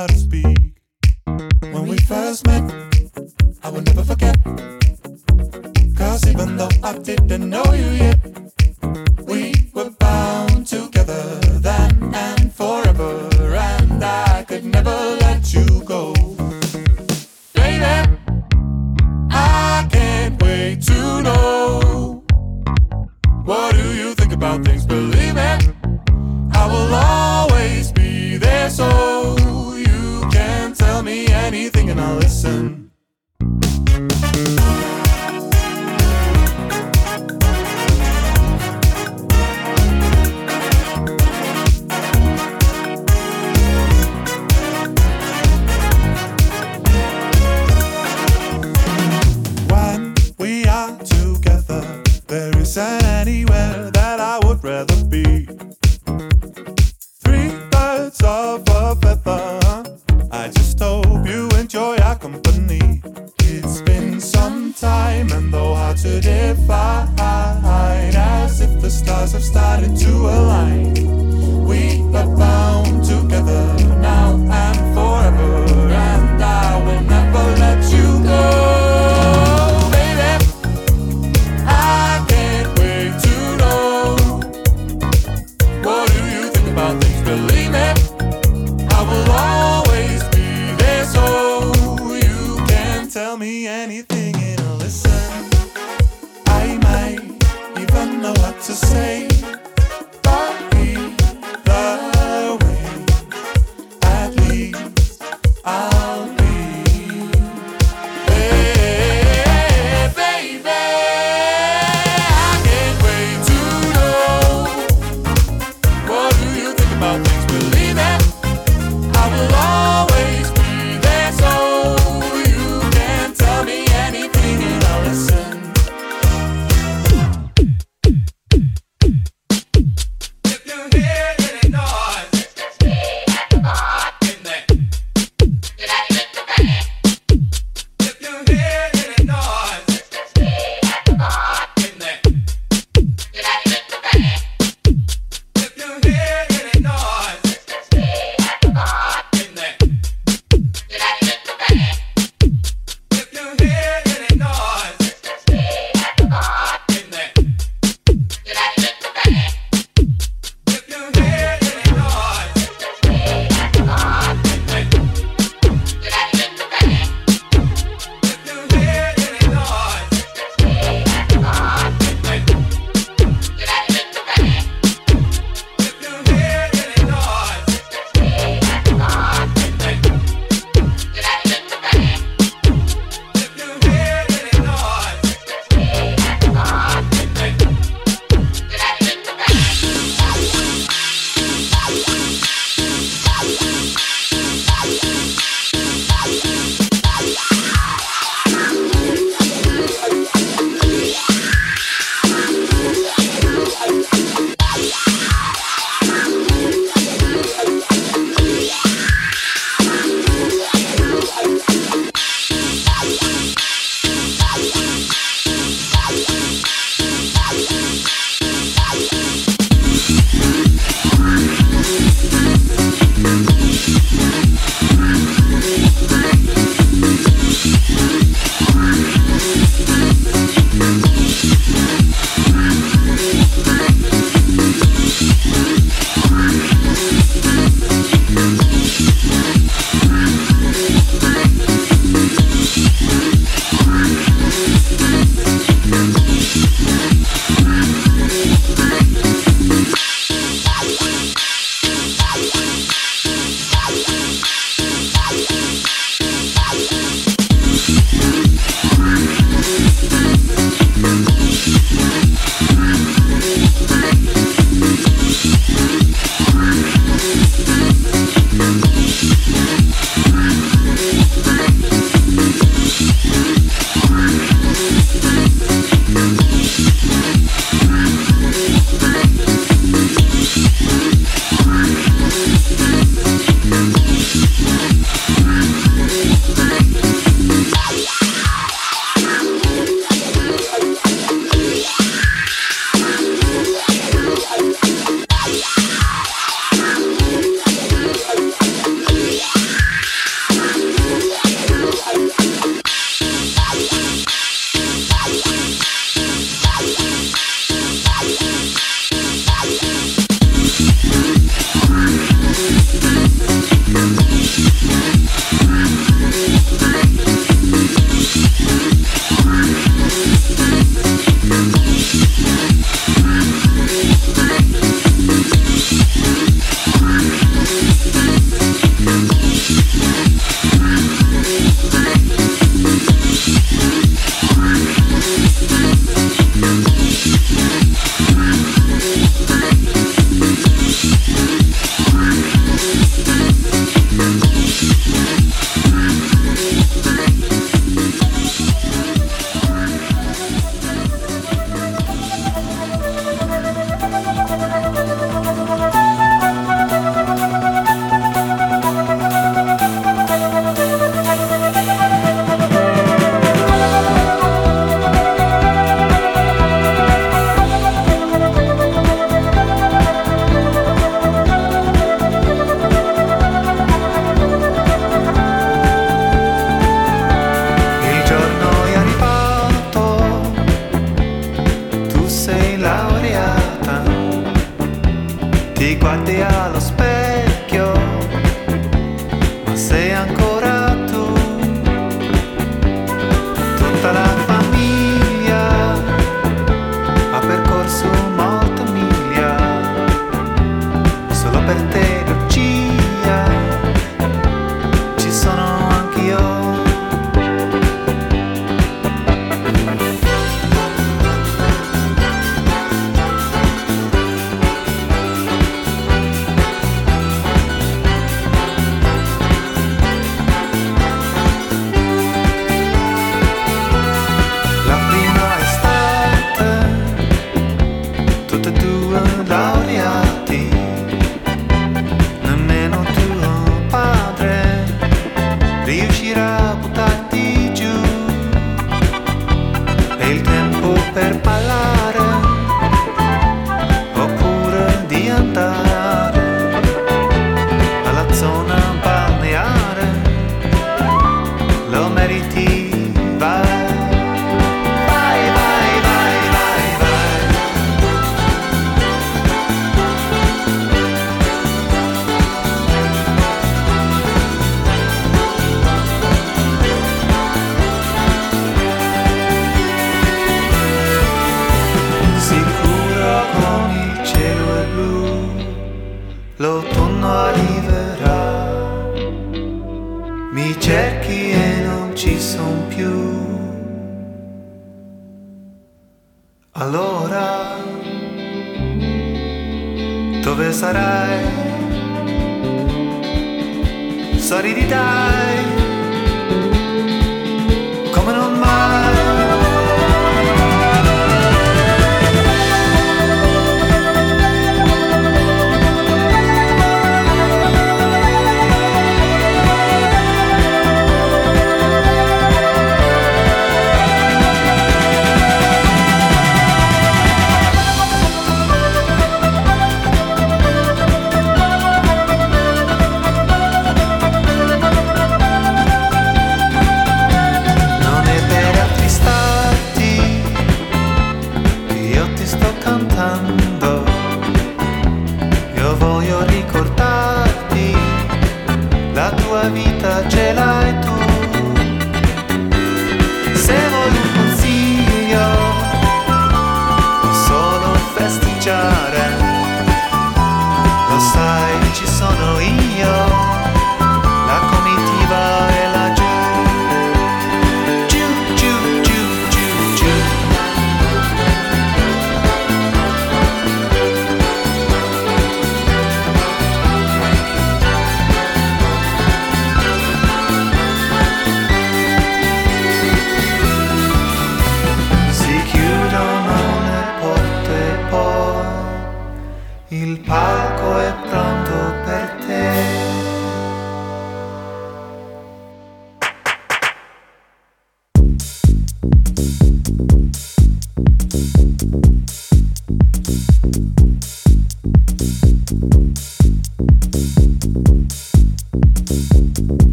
how to speak. When we first met, I will never forget. Cause even though I didn't know you yet,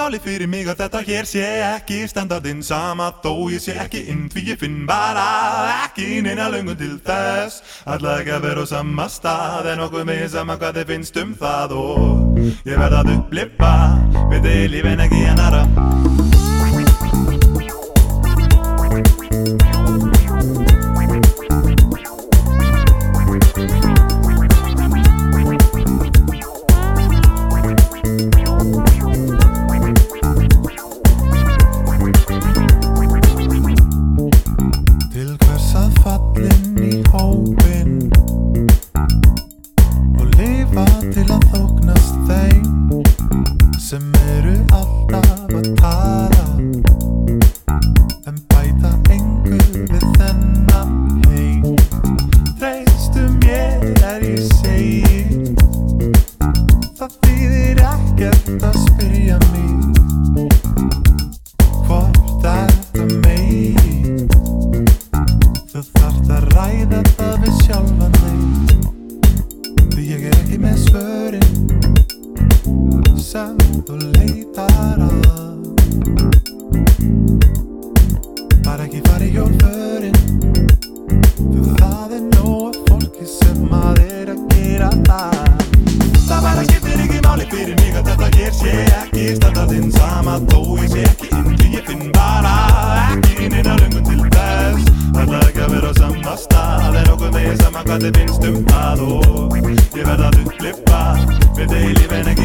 máli fyrir mig að þetta hér sé ekki standardinn sama þó ég sé ekki inn því ég finn bara ekki neina löngun til þess. Alla ekki að vera á sama stað en okkur með sama hvað þið finnst um það og ég verða að upplifa við þið lífin ekki annara te We don't live in a.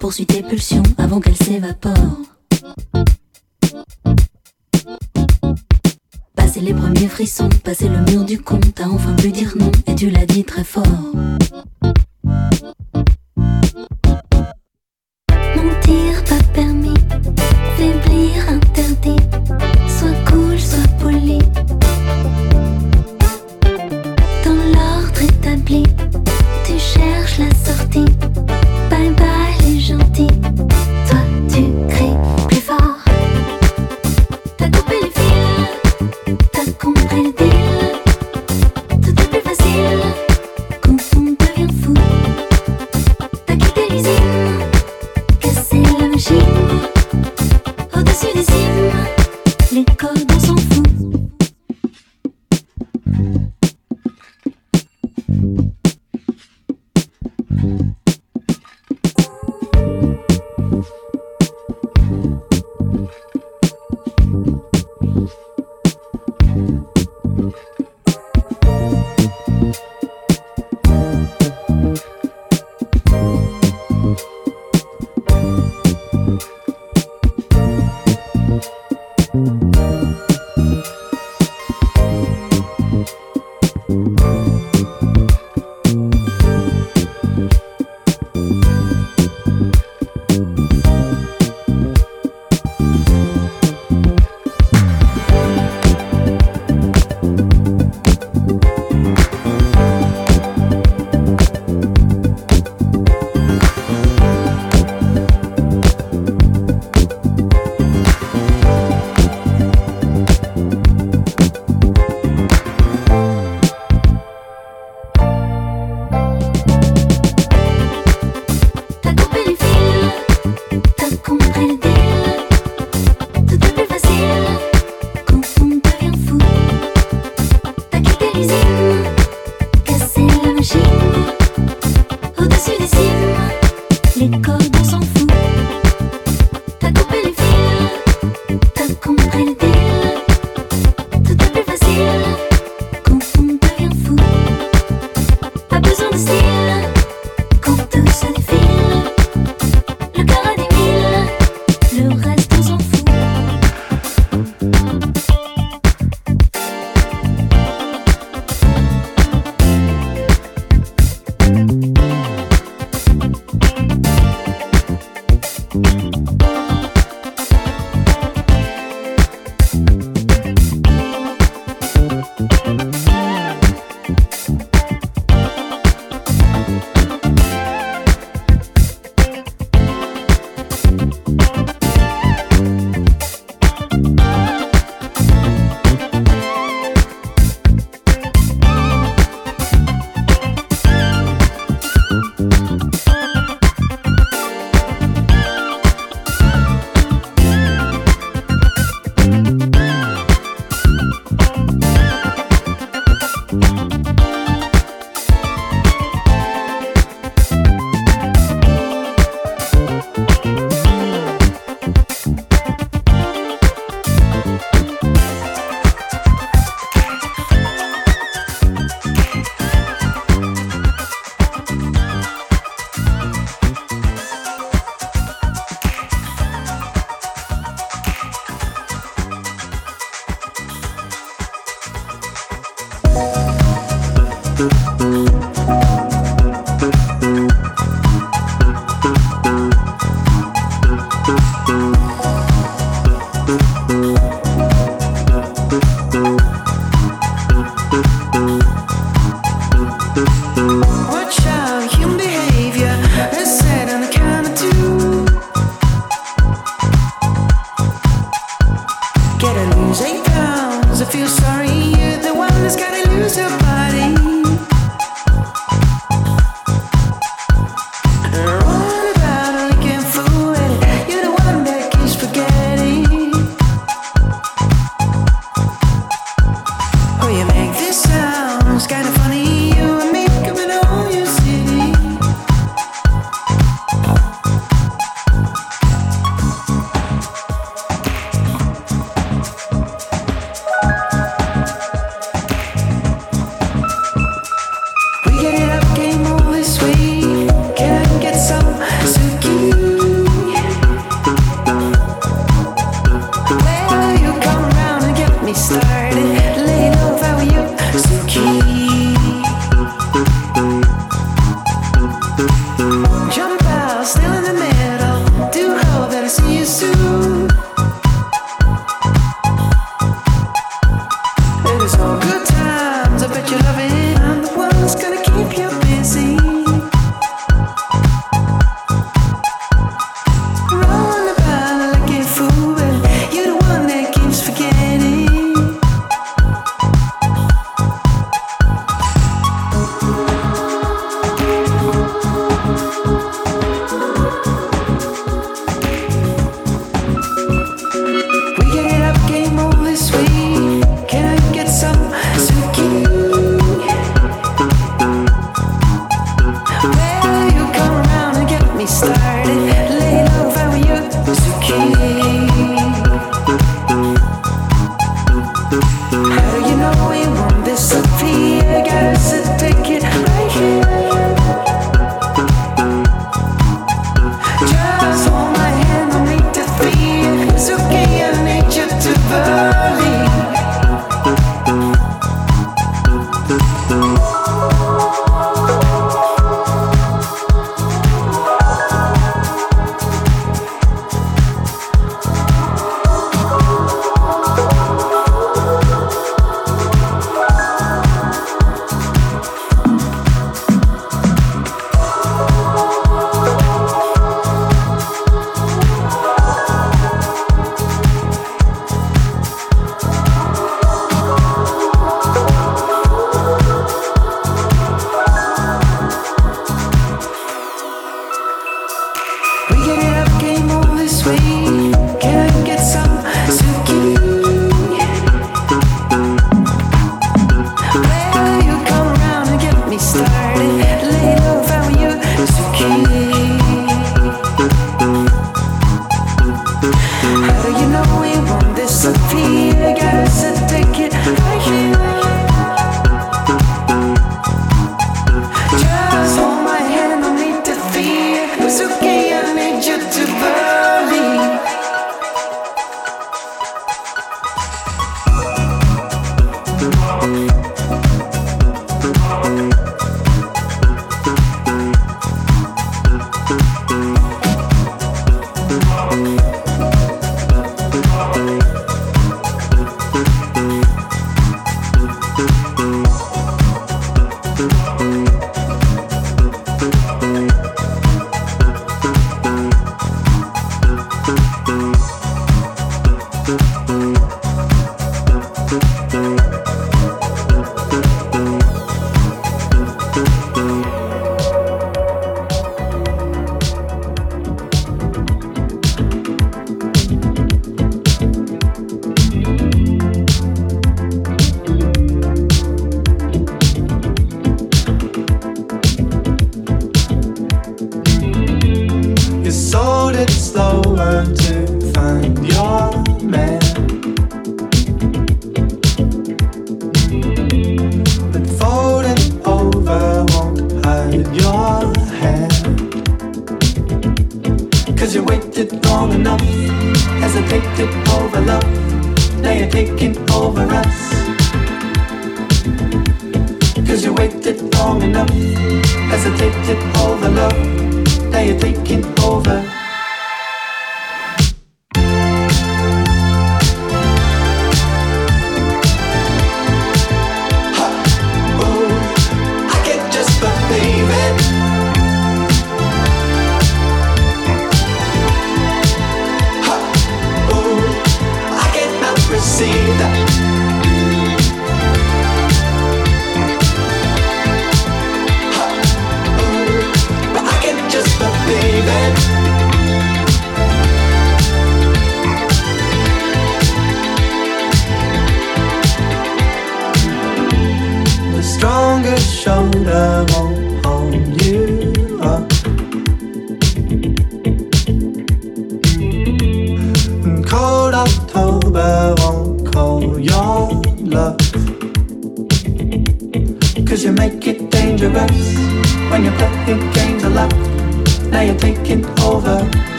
poursuit tes pulsions avant qu'elles s'évaporent. Passer les premiers frissons, passer le mur du con, t'as enfin pu dire non et tu l'as dit très fort. Mentir pas permis, faiblir interdit.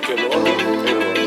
que lo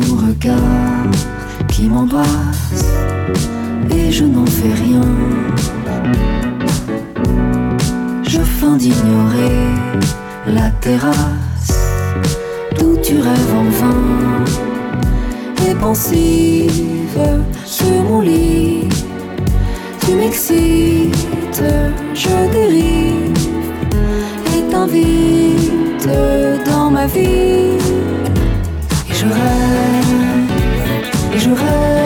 ton regard qui m'embrasse et je n'en fais rien. Je feins d'ignorer la terrasse d'où tu rêves en vain et pensive sur mon lit. Tu m'excites, je dérive et t'invite dans ma vie. love.